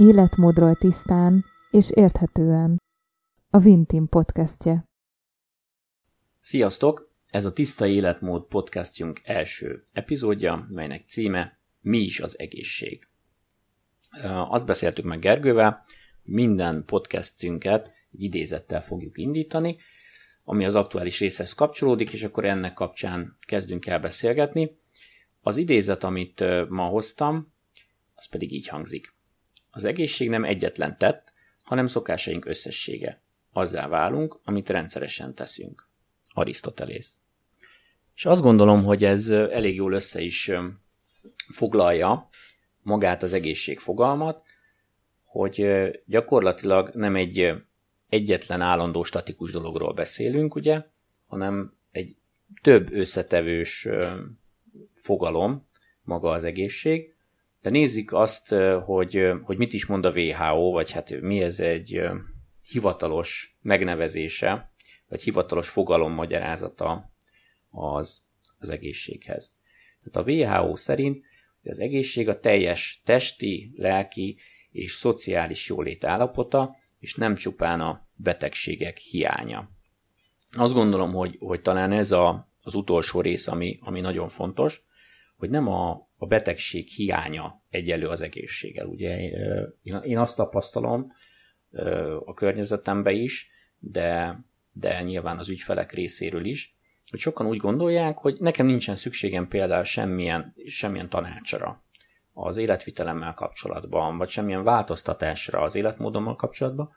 Életmódról tisztán és érthetően. A Vintin podcastje. Sziasztok! Ez a Tiszta Életmód podcastjunk első epizódja, melynek címe Mi is az egészség. Azt beszéltük meg Gergővel, hogy minden podcastünket egy idézettel fogjuk indítani, ami az aktuális részhez kapcsolódik, és akkor ennek kapcsán kezdünk el beszélgetni. Az idézet, amit ma hoztam, az pedig így hangzik. Az egészség nem egyetlen tett, hanem szokásaink összessége. Azzá válunk, amit rendszeresen teszünk. Arisztotelész. És azt gondolom, hogy ez elég jól össze is foglalja magát az egészség fogalmat, hogy gyakorlatilag nem egy egyetlen állandó statikus dologról beszélünk, ugye, hanem egy több összetevős fogalom maga az egészség, de nézzük azt, hogy, hogy mit is mond a WHO, vagy hát mi ez egy hivatalos megnevezése, vagy hivatalos fogalom magyarázata az, az egészséghez. Tehát a WHO szerint az egészség a teljes testi, lelki és szociális jólét állapota, és nem csupán a betegségek hiánya. Azt gondolom, hogy, hogy talán ez a, az utolsó rész, ami, ami nagyon fontos, hogy nem a, a betegség hiánya egyelő az egészséggel. Ugye én azt tapasztalom a környezetemben is, de, de nyilván az ügyfelek részéről is, hogy sokan úgy gondolják, hogy nekem nincsen szükségem például semmilyen, semmilyen tanácsra az életvitelemmel kapcsolatban, vagy semmilyen változtatásra az életmódommal kapcsolatban,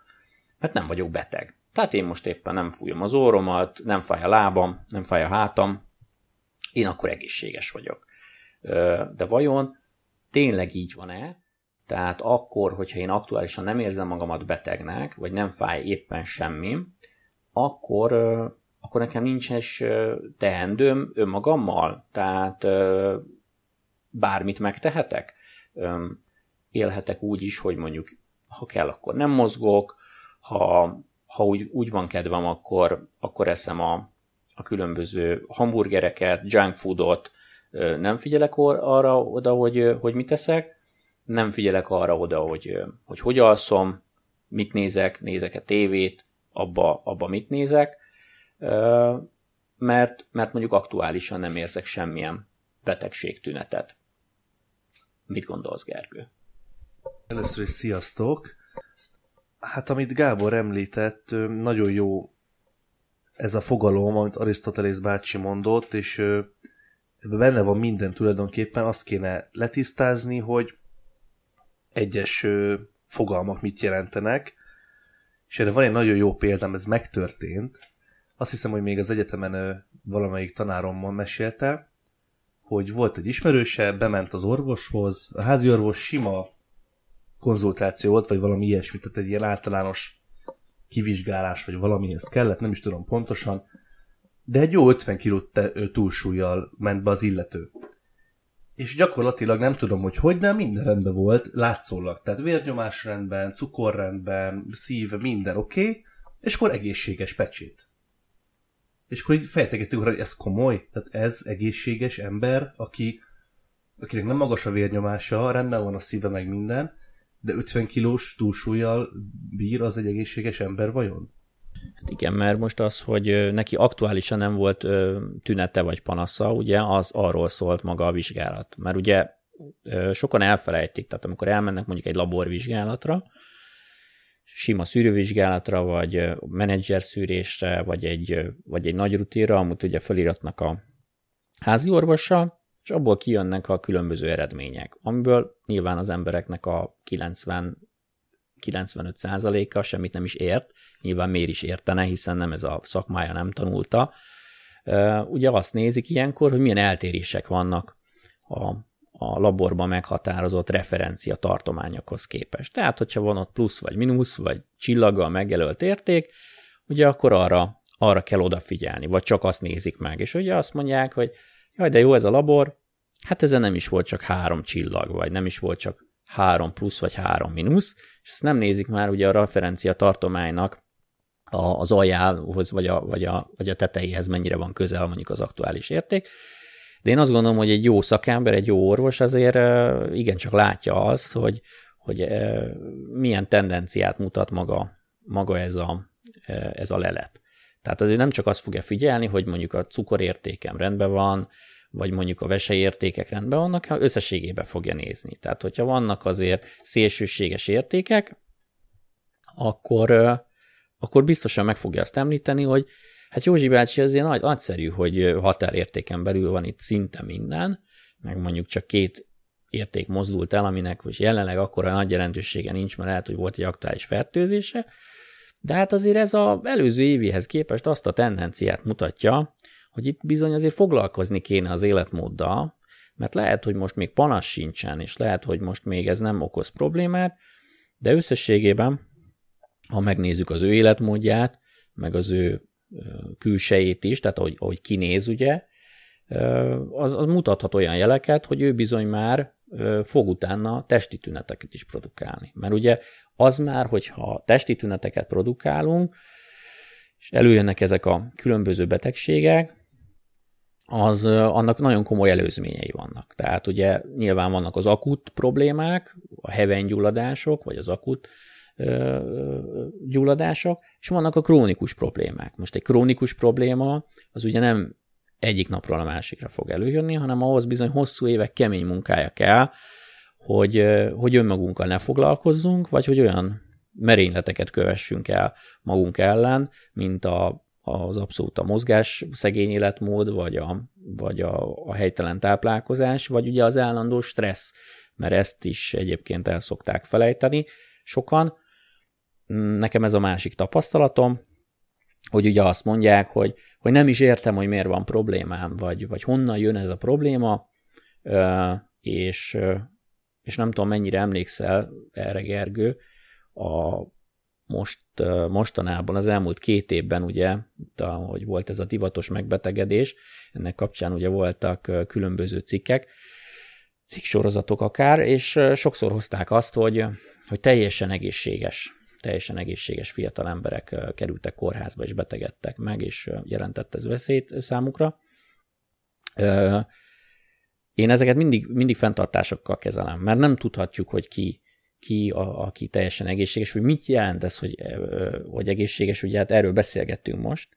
mert nem vagyok beteg. Tehát én most éppen nem fújom az óromat, nem fáj a lábam, nem fáj a hátam, én akkor egészséges vagyok. De vajon tényleg így van-e? Tehát akkor, hogyha én aktuálisan nem érzem magamat betegnek, vagy nem fáj éppen semmi, akkor, akkor nekem nincs is teendőm önmagammal. Tehát bármit megtehetek. Élhetek úgy is, hogy mondjuk ha kell, akkor nem mozgok, ha, ha úgy, úgy van kedvem, akkor, akkor eszem a, a különböző hamburgereket, junk foodot, nem figyelek arra oda, hogy, hogy mit teszek, nem figyelek arra oda, hogy hogy, hogy alszom, mit nézek, nézek-e tévét, abba, abba mit nézek, mert, mert mondjuk aktuálisan nem érzek semmilyen betegségtünetet. Mit gondolsz, Gergő? Először is sziasztok! Hát amit Gábor említett, nagyon jó ez a fogalom, amit Arisztotelész bácsi mondott, és ebben benne van minden tulajdonképpen, azt kéne letisztázni, hogy egyes fogalmak mit jelentenek, és erre van egy nagyon jó példám, ez megtörtént. Azt hiszem, hogy még az egyetemen valamelyik tanárommal mesélte, hogy volt egy ismerőse, bement az orvoshoz, a házi orvos sima konzultáció volt, vagy valami ilyesmi, tehát egy ilyen általános kivizsgálás, vagy valamihez kellett, nem is tudom pontosan, de egy jó 50 kilót túlsúlyjal ment be az illető. És gyakorlatilag nem tudom, hogy hogy, de minden rendben volt, látszólag. Tehát vérnyomás rendben, cukor rendben, szív, minden oké, okay, és akkor egészséges pecsét. És akkor így fejtegettük, hogy ez komoly, tehát ez egészséges ember, aki, akinek nem magas a vérnyomása, rendben van a szíve meg minden, de 50 kilós túlsúlyjal bír az egy egészséges ember vajon? Hát igen, mert most az, hogy neki aktuálisan nem volt tünete vagy panasza, ugye, az arról szólt maga a vizsgálat. Mert ugye sokan elfelejtik, tehát amikor elmennek mondjuk egy laborvizsgálatra, sima szűrővizsgálatra, vagy menedzser szűrésre, vagy egy, vagy egy nagy rutinra, amit ugye feliratnak a házi orvossal, és abból kijönnek a különböző eredmények, amiből nyilván az embereknek a 90 95%-a semmit nem is ért, nyilván miért is értene, hiszen nem ez a szakmája nem tanulta. Ugye azt nézik ilyenkor, hogy milyen eltérések vannak a, a laborban meghatározott referencia tartományokhoz képest. Tehát, hogyha van ott plusz vagy mínusz, vagy csillaggal megjelölt érték, ugye akkor arra, arra kell odafigyelni, vagy csak azt nézik meg. És ugye azt mondják, hogy jaj, de jó ez a labor, hát ezen nem is volt csak három csillag, vagy nem is volt csak három plusz vagy három mínusz, és ezt nem nézik már ugye a referencia tartománynak az aljához vagy a, vagy, a, vagy a tetejéhez mennyire van közel mondjuk az aktuális érték. De én azt gondolom, hogy egy jó szakember, egy jó orvos azért igencsak látja azt, hogy, hogy milyen tendenciát mutat maga, maga ez, a, ez a lelet. Tehát azért nem csak azt fogja figyelni, hogy mondjuk a cukorértékem rendben van, vagy mondjuk a veseértékek rendben vannak, ha összességében fogja nézni. Tehát, hogyha vannak azért szélsőséges értékek, akkor, akkor biztosan meg fogja azt említeni, hogy hát Józsi bácsi azért nagy, nagyszerű, hogy határértéken belül van itt szinte minden, meg mondjuk csak két érték mozdult el, aminek most jelenleg akkora nagy jelentősége nincs, mert lehet, hogy volt egy aktuális fertőzése, de hát azért ez az előző évihez képest azt a tendenciát mutatja, hogy itt bizony azért foglalkozni kéne az életmóddal, mert lehet, hogy most még panasz sincsen, és lehet, hogy most még ez nem okoz problémát, de összességében, ha megnézzük az ő életmódját, meg az ő külsejét is, tehát ahogy, ahogy kinéz, ugye, az, az mutathat olyan jeleket, hogy ő bizony már fog utána testi tüneteket is produkálni. Mert ugye az már, hogyha testi tüneteket produkálunk, és előjönnek ezek a különböző betegségek, az annak nagyon komoly előzményei vannak. Tehát ugye nyilván vannak az akut problémák, a hevenygyulladások, vagy az akut gyulladások, és vannak a krónikus problémák. Most egy krónikus probléma az ugye nem egyik napról a másikra fog előjönni, hanem ahhoz bizony hosszú évek kemény munkája kell, hogy, hogy önmagunkkal ne foglalkozzunk, vagy hogy olyan merényleteket kövessünk el magunk ellen, mint a, az abszolút a mozgás szegény életmód, vagy, a, vagy a, a helytelen táplálkozás, vagy ugye az állandó stressz, mert ezt is egyébként el szokták felejteni sokan. Nekem ez a másik tapasztalatom, hogy ugye azt mondják, hogy, hogy nem is értem, hogy miért van problémám, vagy, vagy honnan jön ez a probléma, és, és nem tudom, mennyire emlékszel erre, Gergő, a most, mostanában, az elmúlt két évben ugye, hogy volt ez a divatos megbetegedés, ennek kapcsán ugye voltak különböző cikkek, cikksorozatok akár, és sokszor hozták azt, hogy, hogy teljesen egészséges teljesen egészséges fiatal emberek kerültek kórházba és betegedtek meg, és jelentett ez veszélyt számukra. Én ezeket mindig, mindig fenntartásokkal kezelem, mert nem tudhatjuk, hogy ki, ki a, aki teljesen egészséges, hogy mit jelent ez, hogy, hogy egészséges, ugye hát erről beszélgettünk most.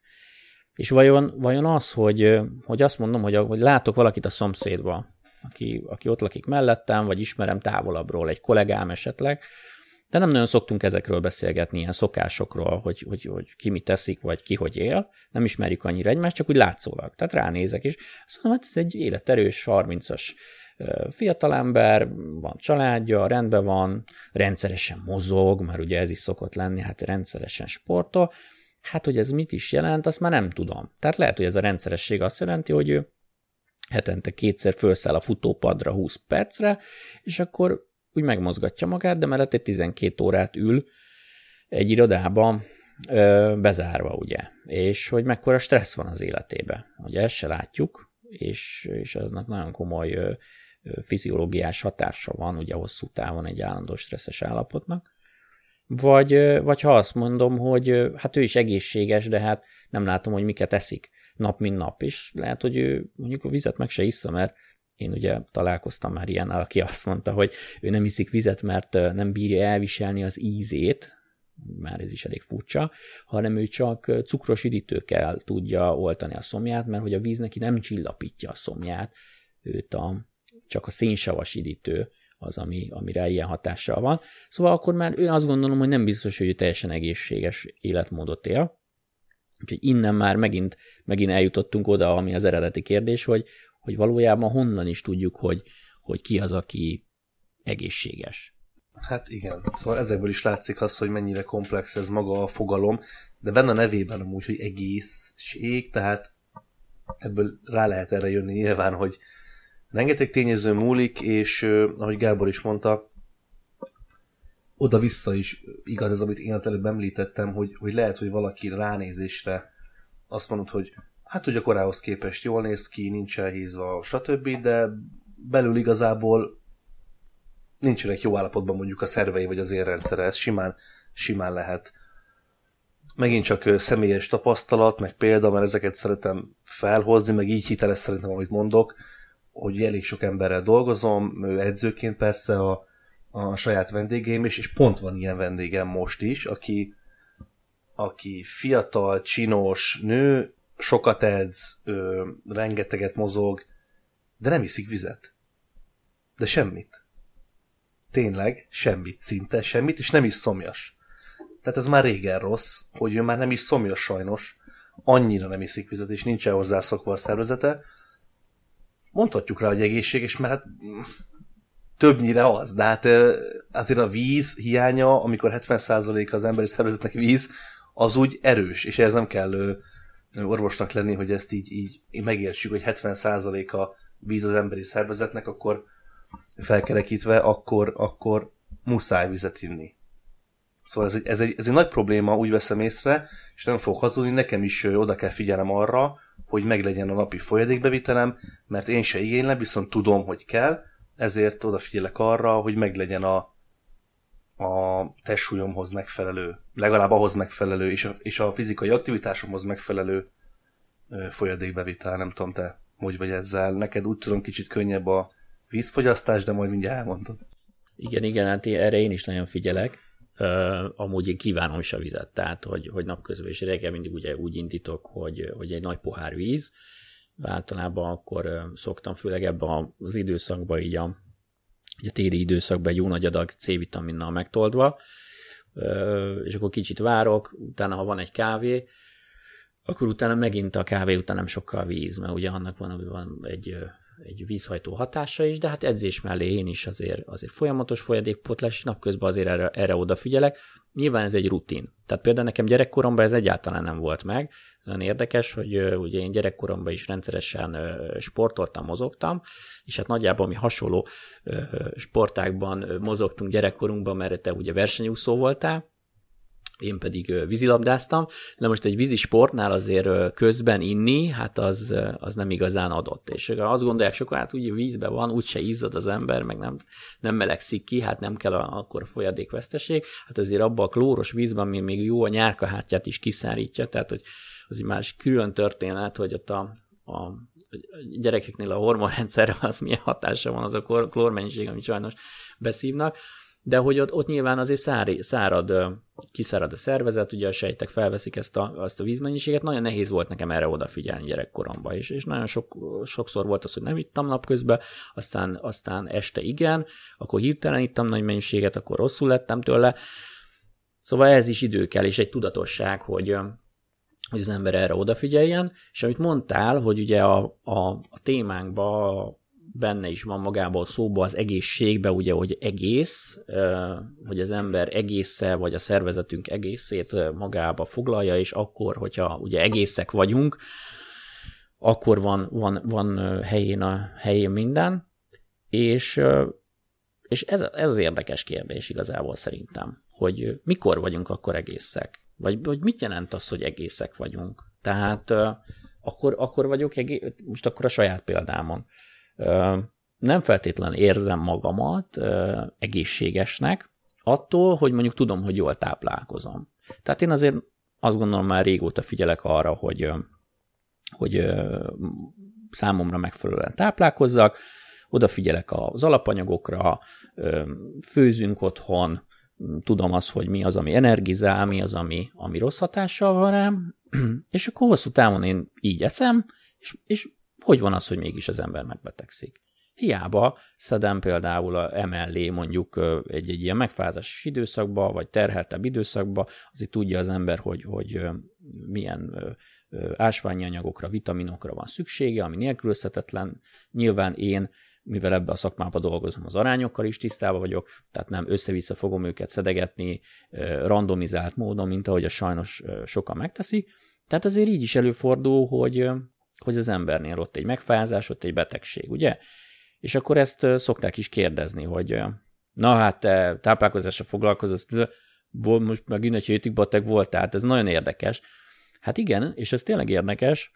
És vajon, vajon az, hogy, hogy azt mondom, hogy, hogy látok valakit a szomszédba, aki, aki ott lakik mellettem, vagy ismerem távolabbról, egy kollégám esetleg, de nem nagyon szoktunk ezekről beszélgetni, ilyen szokásokról, hogy, hogy, hogy ki mit teszik, vagy ki hogy él. Nem ismerjük annyira egymást, csak úgy látszólag. Tehát ránézek, és azt mondom, hát ez egy életerős, 30-as fiatalember, van családja, rendben van, rendszeresen mozog, mert ugye ez is szokott lenni, hát rendszeresen sportol. Hát, hogy ez mit is jelent, azt már nem tudom. Tehát lehet, hogy ez a rendszeresség azt jelenti, hogy ő hetente kétszer felszáll a futópadra 20 percre, és akkor úgy megmozgatja magát, de mellett egy 12 órát ül egy irodába ö, bezárva, ugye. És hogy mekkora stressz van az életébe. Ugye ezt se látjuk, és, és aznak nagyon komoly ö, fiziológiás hatása van, ugye hosszú távon egy állandó stresszes állapotnak. Vagy, vagy ha azt mondom, hogy hát ő is egészséges, de hát nem látom, hogy miket eszik nap, mint nap, és lehet, hogy ő mondjuk a vizet meg se issza, mert én ugye találkoztam már ilyen, aki azt mondta, hogy ő nem iszik vizet, mert nem bírja elviselni az ízét, már ez is elég furcsa, hanem ő csak cukros üdítőkkel tudja oltani a szomját, mert hogy a víz neki nem csillapítja a szomját, őt a, csak a szénsavas üdítő az, ami, amire ilyen hatással van. Szóval akkor már ő azt gondolom, hogy nem biztos, hogy ő teljesen egészséges életmódot él. Úgyhogy innen már megint, megint eljutottunk oda, ami az eredeti kérdés, hogy, hogy valójában honnan is tudjuk, hogy, hogy ki az, aki egészséges. Hát igen, szóval ezekből is látszik az, hogy mennyire komplex ez maga a fogalom, de benne a nevében amúgy, hogy egészség, tehát ebből rá lehet erre jönni nyilván, hogy rengeteg tényező múlik, és ahogy Gábor is mondta, oda-vissza is igaz ez, amit én az előbb említettem, hogy, hogy lehet, hogy valaki ránézésre azt mondod, hogy hát ugye korához képest jól néz ki, nincs elhízva, stb., de belül igazából nincsenek jó állapotban mondjuk a szervei vagy az érrendszere, ez simán, simán lehet. Megint csak személyes tapasztalat, meg példa, mert ezeket szeretem felhozni, meg így hiteles szerintem, amit mondok, hogy elég sok emberrel dolgozom, edzőként persze a, a saját vendégeim, és, és pont van ilyen vendégem most is, aki, aki fiatal, csinos nő, sokat edz, ö, rengeteget mozog, de nem iszik vizet. De semmit. Tényleg, semmit, szinte semmit, és nem is szomjas. Tehát ez már régen rossz, hogy ő már nem is szomjas sajnos, annyira nem iszik vizet, és nincsen hozzászokva a szervezete. Mondhatjuk rá, hogy egészséges, mert hát többnyire az, de hát azért a víz hiánya, amikor 70% az emberi szervezetnek víz, az úgy erős, és ez nem kell orvosnak lenni, hogy ezt így, így megértsük, hogy 70% a víz az emberi szervezetnek, akkor felkerekítve, akkor, akkor muszáj vizet inni. Szóval ez egy, ez, egy, ez egy nagy probléma, úgy veszem észre, és nem fogok hazudni, nekem is oda kell figyelnem arra, hogy meglegyen a napi folyadékbevitelem, mert én se igénylem, viszont tudom, hogy kell, ezért odafigyelek arra, hogy meglegyen a, a testsúlyomhoz megfelelő, legalább ahhoz megfelelő, és a, és a fizikai aktivitásomhoz megfelelő folyadékbevitel, nem tudom te, hogy vagy ezzel. Neked úgy tudom kicsit könnyebb a vízfogyasztás, de majd mindjárt elmondod. Igen, igen, hát erre én is nagyon figyelek. Amúgy én kívánom is a vizet, tehát hogy, hogy napközben és reggel mindig ugye úgy indítok, hogy, hogy egy nagy pohár víz, általában akkor szoktam, főleg ebben az időszakban így a, így a téli időszakban egy jó nagy adag C-vitaminnal megtoldva, és akkor kicsit várok, utána ha van egy kávé, akkor utána megint a kávé után nem sokkal víz, mert ugye annak van, van egy egy vízhajtó hatása is, de hát edzés mellé én is azért, azért folyamatos folyadékpotlás, napközben azért erre, erre odafigyelek. Nyilván ez egy rutin. Tehát például nekem gyerekkoromban ez egyáltalán nem volt meg. Ez nagyon érdekes, hogy ugye én gyerekkoromban is rendszeresen sportoltam, mozogtam, és hát nagyjából mi hasonló sportákban mozogtunk gyerekkorunkban, mert te ugye versenyúszó voltál, én pedig vízilabdáztam, de most egy vízi sportnál azért közben inni, hát az, az nem igazán adott. És azt gondolják sokan, hát ugye vízben van, úgyse izzad az ember, meg nem, nem melegszik ki, hát nem kell akkor folyadékveszteség. Hát azért abba a klóros vízben még, még jó a nyárkahátját is kiszárítja, tehát hogy az egy más külön történet, hogy ott a, a gyerekeknél a hormonrendszerre az milyen hatása van az a klórmennyiség, amit sajnos beszívnak de hogy ott, ott nyilván azért szári, szárad, kiszárad a szervezet, ugye a sejtek felveszik ezt a, azt a vízmennyiséget, nagyon nehéz volt nekem erre odafigyelni gyerekkoromban is, és nagyon sok, sokszor volt az, hogy nem ittam napközben, aztán, aztán este igen, akkor hirtelen ittam nagy mennyiséget, akkor rosszul lettem tőle, Szóval ez is idő kell, és egy tudatosság, hogy, hogy az ember erre odafigyeljen, és amit mondtál, hogy ugye a, a, a témánkban benne is van magából szóba az egészségbe, ugye, hogy egész, hogy az ember egésze, vagy a szervezetünk egészét magába foglalja, és akkor, hogyha ugye egészek vagyunk, akkor van, van, van helyén a helyén minden, és, és ez, ez az érdekes kérdés igazából szerintem, hogy mikor vagyunk akkor egészek, vagy, vagy mit jelent az, hogy egészek vagyunk. Tehát akkor, akkor vagyok egész, most akkor a saját példámon nem feltétlenül érzem magamat egészségesnek, attól, hogy mondjuk tudom, hogy jól táplálkozom. Tehát én azért azt gondolom már régóta figyelek arra, hogy, hogy számomra megfelelően táplálkozzak, odafigyelek az alapanyagokra, főzünk otthon, tudom azt, hogy mi az, ami energizál, mi az, ami, ami rossz hatással van rám, és akkor hosszú távon én így eszem, és, és hogy van az, hogy mégis az ember megbetegszik? Hiába szedem például a emellé mondjuk egy, egy ilyen megfázásos időszakba, vagy terheltebb időszakba, azért tudja az ember, hogy, hogy milyen ásványi anyagokra, vitaminokra van szüksége, ami nélkülözhetetlen. Nyilván én mivel ebbe a szakmába dolgozom, az arányokkal is tisztában vagyok, tehát nem össze-vissza fogom őket szedegetni randomizált módon, mint ahogy a sajnos sokan megteszi. Tehát azért így is előfordul, hogy hogy az embernél ott egy megfázás, ott egy betegség, ugye? És akkor ezt szokták is kérdezni, hogy na hát te táplálkozásra foglalkozol, most megint egy hétig beteg volt, tehát ez nagyon érdekes. Hát igen, és ez tényleg érdekes,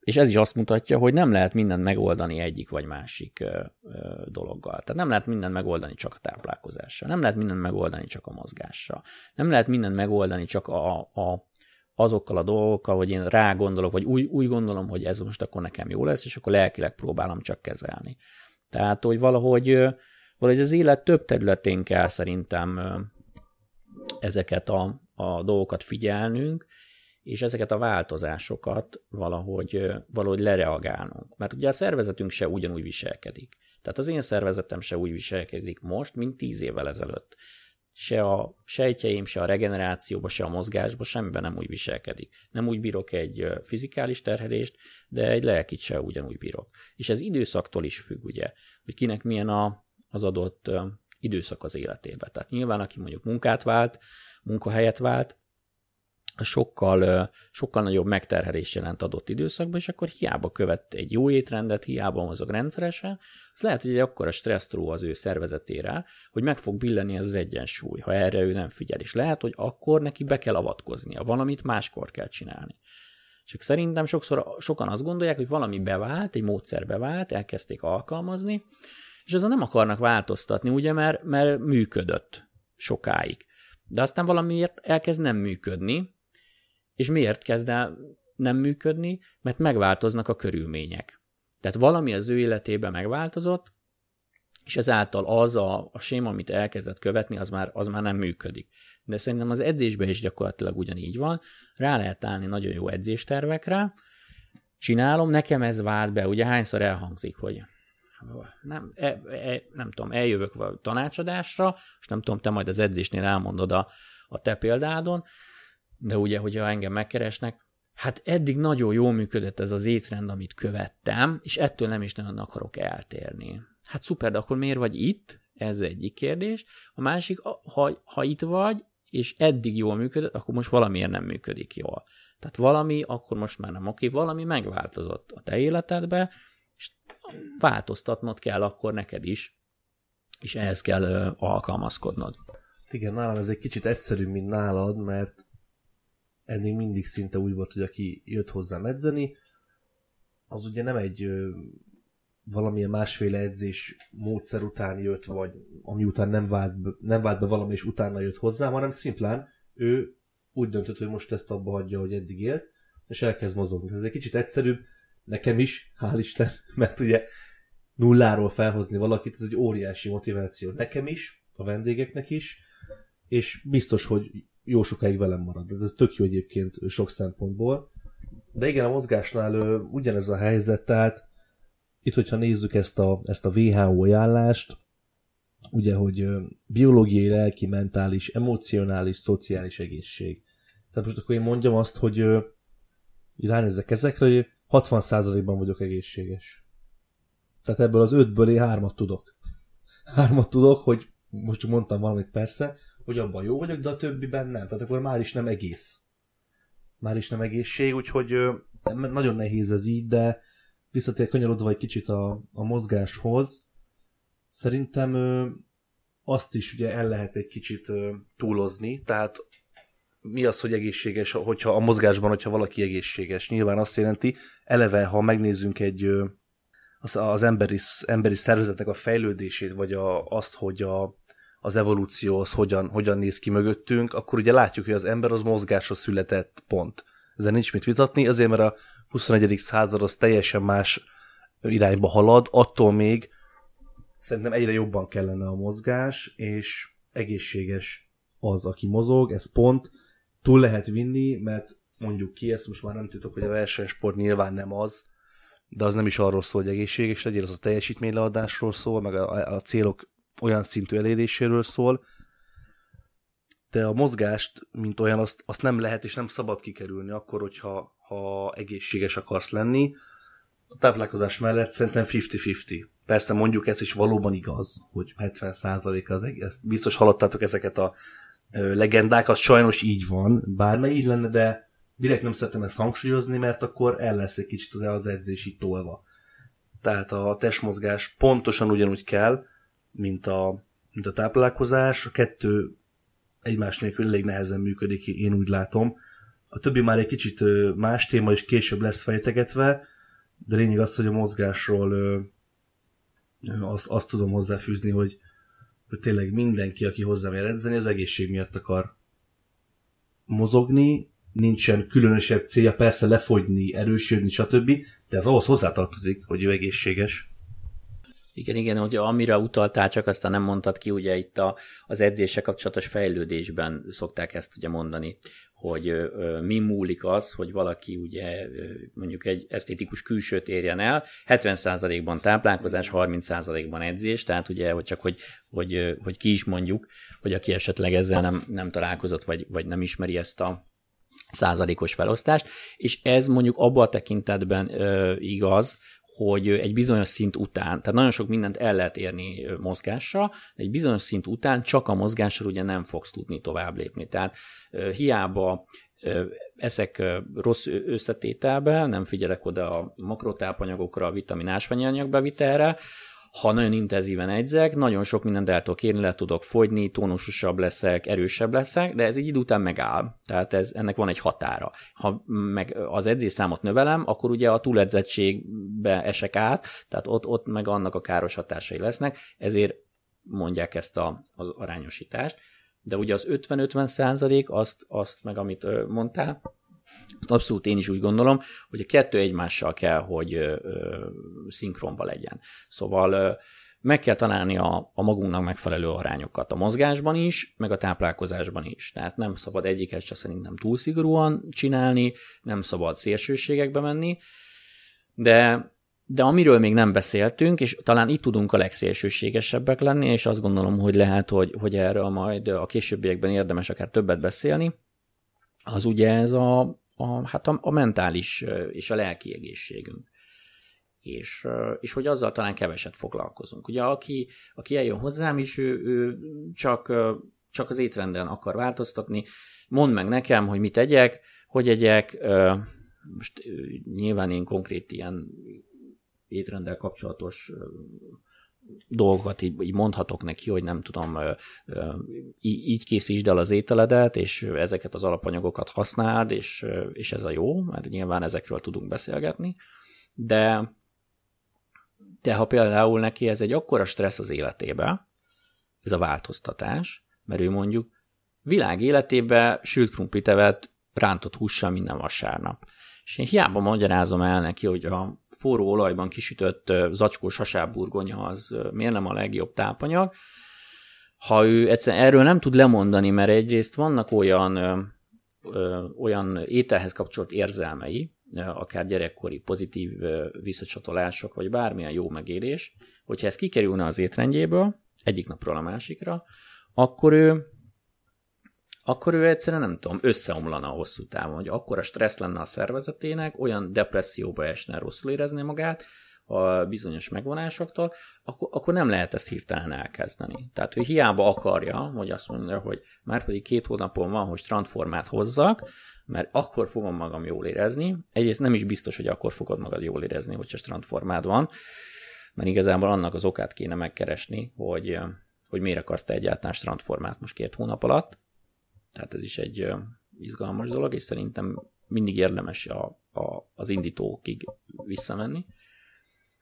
és ez is azt mutatja, hogy nem lehet mindent megoldani egyik vagy másik dologgal. Tehát nem lehet mindent megoldani csak a táplálkozással, nem lehet mindent megoldani csak a mozgással, nem lehet mindent megoldani csak a, a, azokkal a dolgokkal, hogy én rá gondolok, vagy úgy, úgy gondolom, hogy ez most akkor nekem jó lesz, és akkor lelkileg próbálom csak kezelni. Tehát, hogy valahogy, valahogy az élet több területén kell szerintem ezeket a, a dolgokat figyelnünk, és ezeket a változásokat valahogy, valahogy lereagálnunk. Mert ugye a szervezetünk se ugyanúgy viselkedik. Tehát az én szervezetem se úgy viselkedik most, mint tíz évvel ezelőtt. Se a sejtjeim, se a regenerációba, se a mozgásba semmiben nem úgy viselkedik. Nem úgy bírok egy fizikális terhelést, de egy lelkit se ugyanúgy bírok. És ez időszaktól is függ, ugye, hogy kinek milyen a, az adott időszak az életében. Tehát nyilván, aki mondjuk munkát vált, munkahelyet vált, sokkal, sokkal nagyobb megterhelés jelent adott időszakban, és akkor hiába követ egy jó étrendet, hiába mozog rendszeresen, az lehet, hogy egy akkora stressztró az ő szervezetére, hogy meg fog billenni ez az egyensúly, ha erre ő nem figyel. És lehet, hogy akkor neki be kell avatkoznia, valamit máskor kell csinálni. Csak szerintem sokszor sokan azt gondolják, hogy valami bevált, egy módszer bevált, elkezdték alkalmazni, és azon nem akarnak változtatni, ugye, mert, mert működött sokáig. De aztán valamiért elkezd nem működni, és miért kezd el nem működni? Mert megváltoznak a körülmények. Tehát valami az ő életében megváltozott, és ezáltal az a, a séma, amit elkezdett követni, az már, az már nem működik. De szerintem az edzésben is gyakorlatilag ugyanígy van. Rá lehet állni nagyon jó edzéstervekre, csinálom, nekem ez vált be, ugye hányszor elhangzik, hogy nem, e, e, nem tudom, eljövök a tanácsadásra, és nem tudom, te majd az edzésnél elmondod a, a te példádon, de ugye, hogyha engem megkeresnek, hát eddig nagyon jól működött ez az étrend, amit követtem, és ettől nem is nagyon akarok eltérni. Hát szuper, de akkor miért vagy itt? Ez egyik kérdés. A másik, ha, ha itt vagy, és eddig jól működött, akkor most valamiért nem működik jól. Tehát valami, akkor most már nem oké, valami megváltozott a te életedbe, és változtatnod kell akkor neked is, és ehhez kell alkalmazkodnod. Igen, nálam ez egy kicsit egyszerűbb, mint nálad, mert eddig mindig szinte úgy volt, hogy aki jött hozzám edzeni, az ugye nem egy ö, valamilyen másféle edzés módszer után jött, vagy ami után nem vált, be, nem vált be valami, és utána jött hozzám, hanem szimplán ő úgy döntött, hogy most ezt abba hagyja, hogy eddig élt, és elkezd mozogni. Ez egy kicsit egyszerűbb, nekem is, hál' Isten, mert ugye nulláról felhozni valakit, ez egy óriási motiváció nekem is, a vendégeknek is, és biztos, hogy jó sokáig velem marad. De ez tök jó egyébként sok szempontból. De igen, a mozgásnál ö, ugyanez a helyzet, tehát itt, hogyha nézzük ezt a, ezt a WHO ajánlást, ugye, hogy ö, biológiai, lelki, mentális, emocionális, szociális egészség. Tehát most akkor én mondjam azt, hogy ö, ránézzek ezekre, hogy 60%-ban vagyok egészséges. Tehát ebből az ötből én hármat tudok. Hármat tudok, hogy most csak mondtam valamit persze, hogy abban jó vagyok, de a többiben nem. Tehát akkor már is nem egész. Már is nem egészség, úgyhogy nagyon nehéz ez így, de visszatér kanyarodva egy kicsit a, a mozgáshoz, szerintem azt is ugye el lehet egy kicsit túlozni, tehát mi az, hogy egészséges, hogyha a mozgásban, hogyha valaki egészséges? Nyilván azt jelenti, eleve, ha megnézzünk egy az, az emberi, emberi szervezetnek a fejlődését, vagy a, azt, hogy a, az evolúció az hogyan, hogyan néz ki mögöttünk, akkor ugye látjuk, hogy az ember az mozgásra született pont. Ezzel nincs mit vitatni, azért mert a 21. század az teljesen más irányba halad, attól még szerintem egyre jobban kellene a mozgás, és egészséges az, aki mozog, ez pont. Túl lehet vinni, mert mondjuk ki, ezt most már nem tudok, hogy a versenysport nyilván nem az, de az nem is arról szól, hogy egészséges legyél, az a teljesítményleadásról szól, meg a, a célok olyan szintű eléréséről szól, de a mozgást, mint olyan, azt, azt nem lehet és nem szabad kikerülni akkor, hogyha ha egészséges akarsz lenni. A táplálkozás mellett szerintem 50-50. Persze mondjuk ez is valóban igaz, hogy 70% az egész. Biztos hallottátok ezeket a legendákat, sajnos így van, bár ne így lenne, de direkt nem szeretem ezt hangsúlyozni, mert akkor el lesz egy kicsit az, az edzés itt tolva. Tehát a testmozgás pontosan ugyanúgy kell, mint a, mint a táplálkozás. A kettő egymás nélkül elég nehezen működik, én úgy látom. A többi már egy kicsit más téma, és később lesz fejtegetve, de lényeg az, hogy a mozgásról azt, azt tudom hozzáfűzni, hogy, hogy tényleg mindenki, aki hozzám ér edzeni, az egészség miatt akar mozogni, nincsen különösebb célja, persze lefogyni, erősödni, stb., de ez ahhoz hozzátartozik, hogy ő egészséges. Igen, igen, hogy amire utaltál, csak aztán nem mondtad ki, ugye itt a, az edzése kapcsolatos fejlődésben szokták ezt ugye mondani, hogy ö, mi múlik az, hogy valaki ugye ö, mondjuk egy esztétikus külsőt érjen el, 70%-ban táplálkozás, 30%-ban edzés, tehát ugye, hogy csak hogy, hogy, hogy ki is mondjuk, hogy aki esetleg ezzel nem, nem találkozott, vagy, vagy nem ismeri ezt a százalékos felosztást, és ez mondjuk abban a tekintetben ö, igaz, hogy egy bizonyos szint után, tehát nagyon sok mindent el lehet érni mozgással, de egy bizonyos szint után csak a mozgással ugye nem fogsz tudni tovább lépni. Tehát hiába eszek rossz összetételbe, nem figyelek oda a makrotápanyagokra, a vitamin ásványi bevitelre, ha nagyon intenzíven egyzek, nagyon sok mindent el tudok érni, le tudok fogyni, tónusosabb leszek, erősebb leszek, de ez egy idő után megáll. Tehát ez, ennek van egy határa. Ha meg az edzésszámot növelem, akkor ugye a túledzettségbe esek át, tehát ott, ott meg annak a káros hatásai lesznek, ezért mondják ezt a, az arányosítást. De ugye az 50-50 százalék, azt, azt meg amit mondtál, Abszolút én is úgy gondolom, hogy a kettő egymással kell, hogy szinkronba legyen. Szóval meg kell találni a, a magunknak megfelelő arányokat a mozgásban is, meg a táplálkozásban is. Tehát nem szabad egyiket se szerintem túl szigorúan csinálni, nem szabad szélsőségekbe menni, de de amiről még nem beszéltünk, és talán itt tudunk a legszélsőségesebbek lenni, és azt gondolom, hogy lehet, hogy, hogy erről majd a későbbiekben érdemes akár többet beszélni, az ugye ez a, a, hát a, a mentális és a lelki egészségünk. És, és hogy azzal talán keveset foglalkozunk. Ugye aki, aki eljön hozzám is, ő, ő csak, csak az étrenden akar változtatni, mondd meg nekem, hogy mit egyek, hogy egyek, most nyilván én konkrét ilyen étrendel kapcsolatos dolgokat így, így mondhatok neki, hogy nem tudom, így készítsd el az ételedet, és ezeket az alapanyagokat használd, és, és ez a jó, mert nyilván ezekről tudunk beszélgetni, de, de ha például neki ez egy akkora stressz az életébe, ez a változtatás, mert ő mondjuk világ életébe sült krumplit evett rántott hússal minden vasárnap. És én hiába magyarázom el neki, hogy a forró olajban kisütött zacskós hasábburgonya az miért nem a legjobb tápanyag. Ha ő egyszerűen erről nem tud lemondani, mert egyrészt vannak olyan, ö, olyan ételhez kapcsolt érzelmei, akár gyerekkori pozitív visszacsatolások, vagy bármilyen jó megélés, hogyha ez kikerülne az étrendjéből egyik napról a másikra, akkor ő akkor ő egyszerűen nem tudom, összeomlana a hosszú távon, hogy akkor a stressz lenne a szervezetének, olyan depresszióba esne, rosszul érezni magát, a bizonyos megvonásoktól, akkor, akkor nem lehet ezt hirtelen elkezdeni. Tehát, hogy hiába akarja, hogy azt mondja, hogy már pedig két hónapon van, hogy strandformát hozzak, mert akkor fogom magam jól érezni. Egyrészt nem is biztos, hogy akkor fogod magad jól érezni, hogyha strandformád van, mert igazából annak az okát kéne megkeresni, hogy, hogy miért akarsz te egyáltalán strandformát most két hónap alatt, tehát ez is egy izgalmas dolog, és szerintem mindig érdemes a, a, az indítókig visszamenni.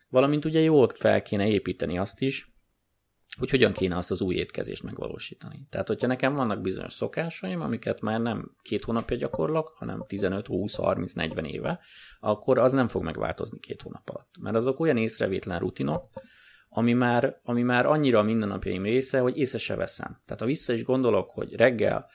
Valamint ugye jól fel kéne építeni azt is, hogy hogyan kéne azt az új étkezést megvalósítani. Tehát, hogyha nekem vannak bizonyos szokásaim, amiket már nem két hónapja gyakorlok, hanem 15, 20, 30, 40 éve, akkor az nem fog megváltozni két hónap alatt. Mert azok olyan észrevétlen rutinok, ami már, ami már annyira a mindennapjaim része, hogy észre se veszem. Tehát ha vissza is gondolok, hogy reggel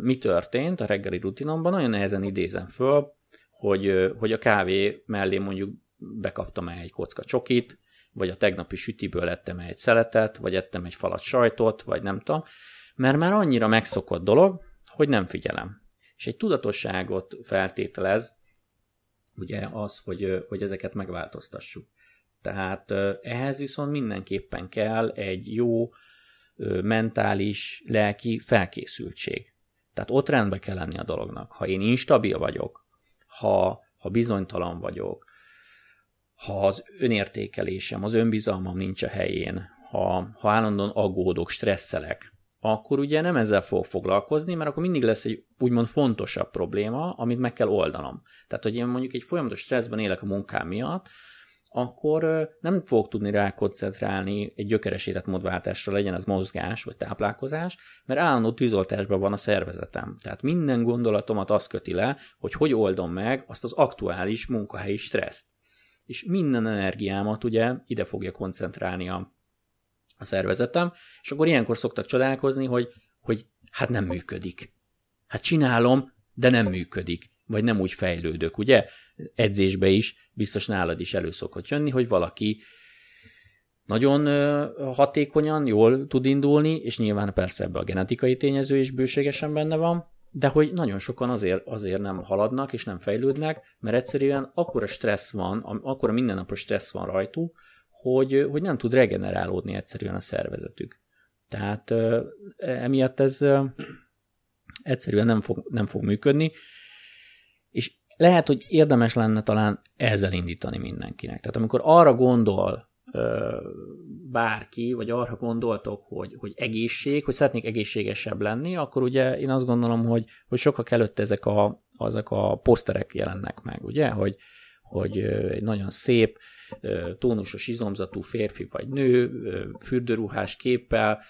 mi történt a reggeli rutinomban, nagyon nehezen idézem föl, hogy, hogy a kávé mellé mondjuk bekaptam egy kocka csokit, vagy a tegnapi sütiből ettem egy szeletet, vagy ettem egy falat sajtot, vagy nem tudom, mert már annyira megszokott dolog, hogy nem figyelem. És egy tudatosságot feltételez, ugye az, hogy, hogy ezeket megváltoztassuk. Tehát ehhez viszont mindenképpen kell egy jó mentális, lelki felkészültség. Tehát ott rendbe kell lenni a dolognak. Ha én instabil vagyok, ha, ha bizonytalan vagyok, ha az önértékelésem, az önbizalmam nincs a helyén, ha, ha állandóan aggódok, stresszelek, akkor ugye nem ezzel fog foglalkozni, mert akkor mindig lesz egy úgymond fontosabb probléma, amit meg kell oldanom. Tehát, hogy én mondjuk egy folyamatos stresszben élek a munkám miatt, akkor nem fogok tudni rá koncentrálni egy gyökeres életmódváltásra, legyen az mozgás vagy táplálkozás, mert állandó tűzoltásban van a szervezetem. Tehát minden gondolatomat az köti le, hogy hogy oldom meg azt az aktuális munkahelyi stresszt. és minden energiámat ugye ide fogja koncentrálni a, a szervezetem, és akkor ilyenkor szoktak csodálkozni, hogy, hogy hát nem működik. Hát csinálom, de nem működik, vagy nem úgy fejlődök, ugye? Edzésbe is, biztos nálad is elő szokott jönni, hogy valaki nagyon hatékonyan, jól tud indulni, és nyilván persze ebbe a genetikai tényező is bőségesen benne van, de hogy nagyon sokan azért, azért nem haladnak és nem fejlődnek, mert egyszerűen akkora stressz van, akkora mindennapos stressz van rajtuk, hogy, hogy nem tud regenerálódni egyszerűen a szervezetük. Tehát emiatt ez egyszerűen nem fog, nem fog működni, és lehet, hogy érdemes lenne talán ezzel indítani mindenkinek. Tehát amikor arra gondol bárki, vagy arra gondoltok, hogy, hogy egészség, hogy szeretnék egészségesebb lenni, akkor ugye én azt gondolom, hogy, hogy sokak előtt ezek a, azok a poszterek jelennek meg, ugye, hogy, hogy egy nagyon szép, tónusos izomzatú férfi vagy nő, fürdőruhás képpel,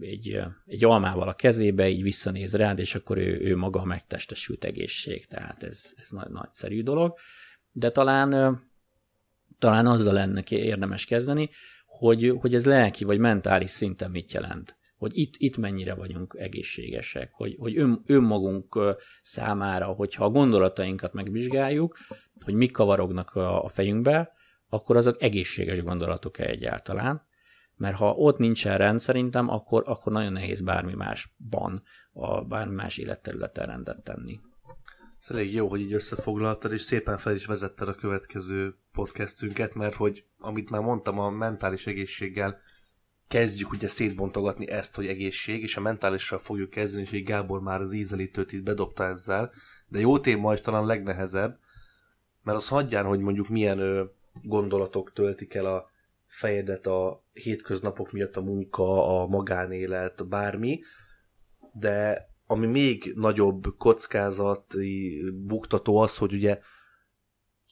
egy, egy almával a kezébe, így visszanéz rád, és akkor ő, ő maga a megtestesült egészség, tehát ez, ez nagy, nagyszerű dolog. De talán talán azzal lenne érdemes kezdeni, hogy, hogy ez lelki vagy mentális szinten mit jelent. Hogy itt, itt mennyire vagyunk egészségesek, hogy, hogy ön, önmagunk számára, hogyha a gondolatainkat megvizsgáljuk, hogy mik kavarognak a, a fejünkbe, akkor azok egészséges gondolatok-e egyáltalán. Mert ha ott nincsen rend szerintem, akkor, akkor nagyon nehéz bármi másban, a bármi más életterületen rendet tenni. Ez elég jó, hogy így összefoglaltad, és szépen fel is vezetted a következő podcastünket, mert hogy, amit már mondtam, a mentális egészséggel kezdjük ugye szétbontogatni ezt, hogy egészség, és a mentálissal fogjuk kezdeni, és hogy Gábor már az ízelítőt itt bedobta ezzel, de jó téma is talán legnehezebb, mert az hagyján, hogy mondjuk milyen ö, gondolatok töltik el a fejedet a hétköznapok miatt, a munka, a magánélet, bármi, de ami még nagyobb kockázati buktató az, hogy ugye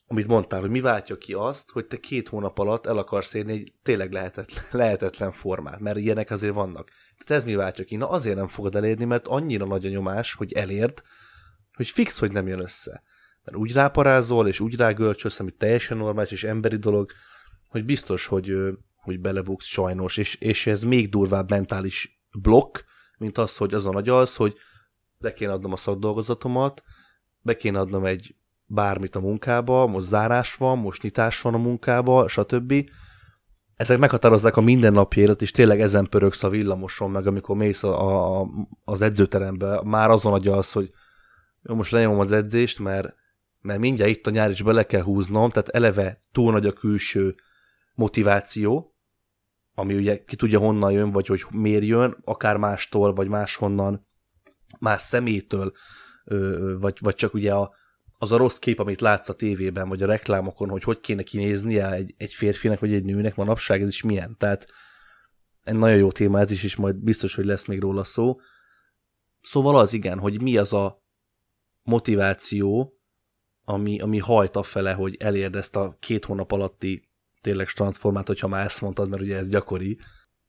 amit mondtál, hogy mi váltja ki azt, hogy te két hónap alatt el akarsz érni egy tényleg lehetetlen, lehetetlen formát, mert ilyenek azért vannak. Tehát ez mi váltja ki? Na azért nem fogod elérni, mert annyira nagy a nyomás, hogy elérd, hogy fix, hogy nem jön össze. Mert úgy ráparázol, és úgy rágölcsölsz, ami teljesen normális és emberi dolog, hogy biztos, hogy, hogy belebuksz sajnos, és, és ez még durvább mentális blokk, mint az, hogy azon agyalsz, hogy le kéne adnom a szakdolgozatomat, be kéne adnom egy bármit a munkába, most zárás van, most nyitás van a munkába, stb. Ezek meghatározzák a mindennapjélet, és tényleg ezen pöröksz a villamoson, meg amikor mész a, a, az edzőterembe, már azon agyalsz, hogy jó, most lenyomom az edzést, mert, mert mindjárt itt a nyár is bele kell húznom, tehát eleve túl nagy a külső motiváció, ami ugye ki tudja honnan jön, vagy hogy miért jön, akár mástól, vagy máshonnan, más szemétől, vagy, vagy csak ugye a, az a rossz kép, amit látsz a tévében, vagy a reklámokon, hogy hogy kéne kinéznie egy, egy férfinek, vagy egy nőnek manapság, ez is milyen. Tehát egy nagyon jó téma ez is, és majd biztos, hogy lesz még róla szó. Szóval az igen, hogy mi az a motiváció, ami, ami hajt a fele, hogy elérd ezt a két hónap alatti tényleg transformát, hogyha már ezt mondtad, mert ugye ez gyakori,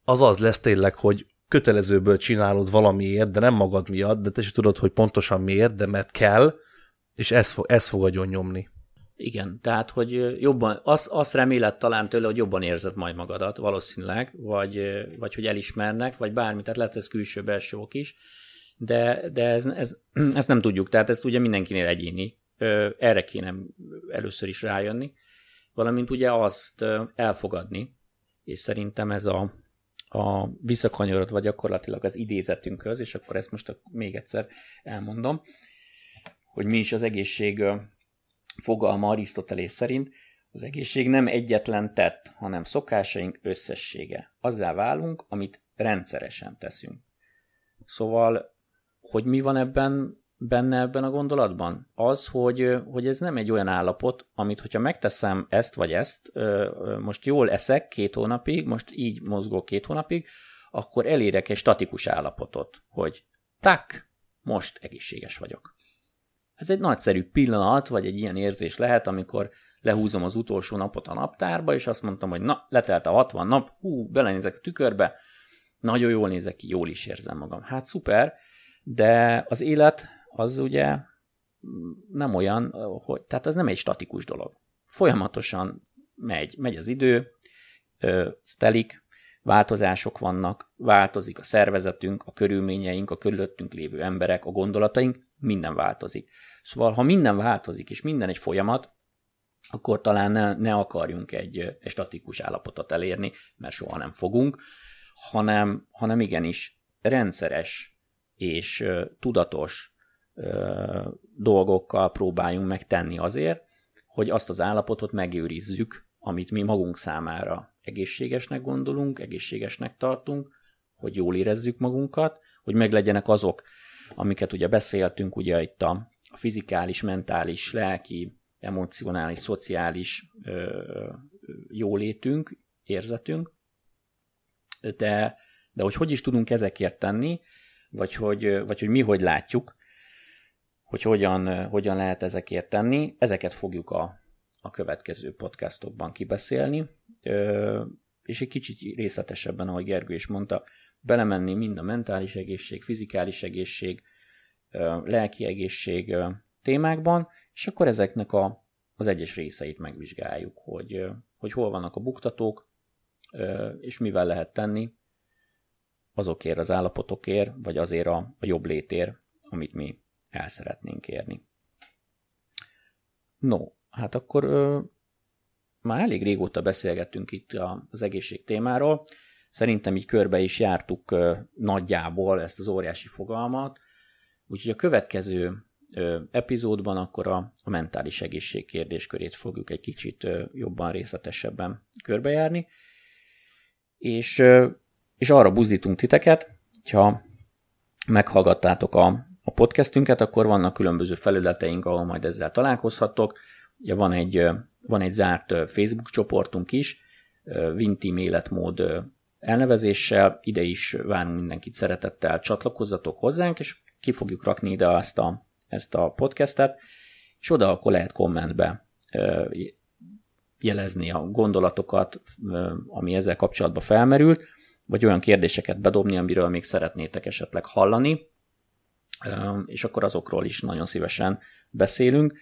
az az lesz tényleg, hogy kötelezőből csinálod valamiért, de nem magad miatt, de te is tudod, hogy pontosan miért, de mert kell, és ez, fog, ez fog agyon nyomni. Igen, tehát, hogy jobban, azt, azt reméled talán tőle, hogy jobban érzed majd magadat, valószínűleg, vagy, vagy hogy elismernek, vagy bármi, tehát lehet ez külső-belső ok is, de, de ez, ez, ezt nem tudjuk, tehát ezt ugye mindenkinél egyéni, erre kéne először is rájönni, valamint ugye azt elfogadni, és szerintem ez a, a visszakanyarodva gyakorlatilag az idézetünkhöz, és akkor ezt most még egyszer elmondom, hogy mi is az egészség fogalma Arisztotelész szerint, az egészség nem egyetlen tett, hanem szokásaink összessége. Azzá válunk, amit rendszeresen teszünk. Szóval, hogy mi van ebben benne ebben a gondolatban? Az, hogy, hogy ez nem egy olyan állapot, amit hogyha megteszem ezt vagy ezt, most jól eszek két hónapig, most így mozgok két hónapig, akkor elérek egy statikus állapotot, hogy tak, most egészséges vagyok. Ez egy nagyszerű pillanat, vagy egy ilyen érzés lehet, amikor lehúzom az utolsó napot a naptárba, és azt mondtam, hogy na, letelt a 60 nap, hú, belenézek a tükörbe, nagyon jól nézek ki, jól is érzem magam. Hát szuper, de az élet az ugye nem olyan, hogy, tehát az nem egy statikus dolog. folyamatosan megy, megy az idő, telik, változások vannak, változik a szervezetünk, a körülményeink, a körülöttünk lévő emberek, a gondolataink, minden változik. Szóval, ha minden változik, és minden egy folyamat, akkor talán ne, ne akarjunk egy, egy statikus állapotot elérni, mert soha nem fogunk, hanem, hanem igenis rendszeres és tudatos dolgokkal próbáljunk megtenni azért, hogy azt az állapotot megőrizzük, amit mi magunk számára egészségesnek gondolunk, egészségesnek tartunk, hogy jól érezzük magunkat, hogy meglegyenek azok, amiket ugye beszéltünk, ugye itt a, fizikális, mentális, lelki, emocionális, szociális ö, jólétünk, érzetünk, de, de hogy hogy is tudunk ezekért tenni, vagy hogy, vagy hogy mi hogy látjuk, hogy hogyan, hogyan lehet ezekért tenni, ezeket fogjuk a, a következő podcastokban kibeszélni, és egy kicsit részletesebben, ahogy Gergő is mondta, belemenni mind a mentális egészség, fizikális egészség, lelki egészség témákban, és akkor ezeknek a, az egyes részeit megvizsgáljuk, hogy, hogy hol vannak a buktatók, és mivel lehet tenni azokért az állapotokért, vagy azért a, a jobb létér, amit mi el szeretnénk érni. No, hát akkor ö, már elég régóta beszélgettünk itt az egészség témáról. Szerintem így körbe is jártuk ö, nagyjából ezt az óriási fogalmat. Úgyhogy a következő ö, epizódban akkor a, a mentális egészség kérdéskörét fogjuk egy kicsit ö, jobban részletesebben körbejárni. És, ö, és arra buzdítunk titeket, hogyha meghallgattátok a, a podcastünket, akkor vannak különböző felületeink, ahol majd ezzel találkozhattok. Ugye van egy, van egy zárt Facebook csoportunk is, Vintim életmód elnevezéssel, ide is várunk mindenkit szeretettel, csatlakozzatok hozzánk, és ki fogjuk rakni ide ezt a, ezt a podcastet, és oda akkor lehet kommentbe jelezni a gondolatokat, ami ezzel kapcsolatban felmerült, vagy olyan kérdéseket bedobni, amiről még szeretnétek esetleg hallani, és akkor azokról is nagyon szívesen beszélünk.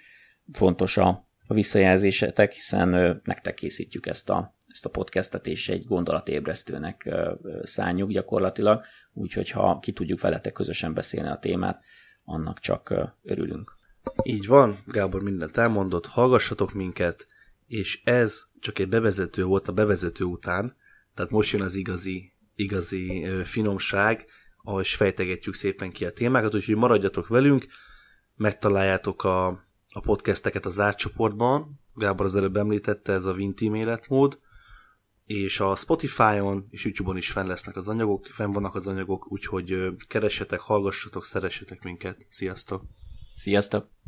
Fontos a, a visszajelzésetek, hiszen nektek készítjük ezt a, ezt a podcastet, és egy gondolatébresztőnek szálljuk gyakorlatilag, úgyhogy ha ki tudjuk veletek közösen beszélni a témát, annak csak örülünk. Így van, Gábor mindent elmondott, hallgassatok minket, és ez csak egy bevezető volt a bevezető után, tehát most jön az igazi, igazi finomság, és fejtegetjük szépen ki a témákat, úgyhogy maradjatok velünk, megtaláljátok a, a podcasteket a zárt csoportban, Gábor az előbb említette, ez a Vintim életmód, és a Spotify-on és YouTube-on is fenn lesznek az anyagok, fenn vannak az anyagok, úgyhogy keressetek, hallgassatok, szeressetek minket. Sziasztok! Sziasztok!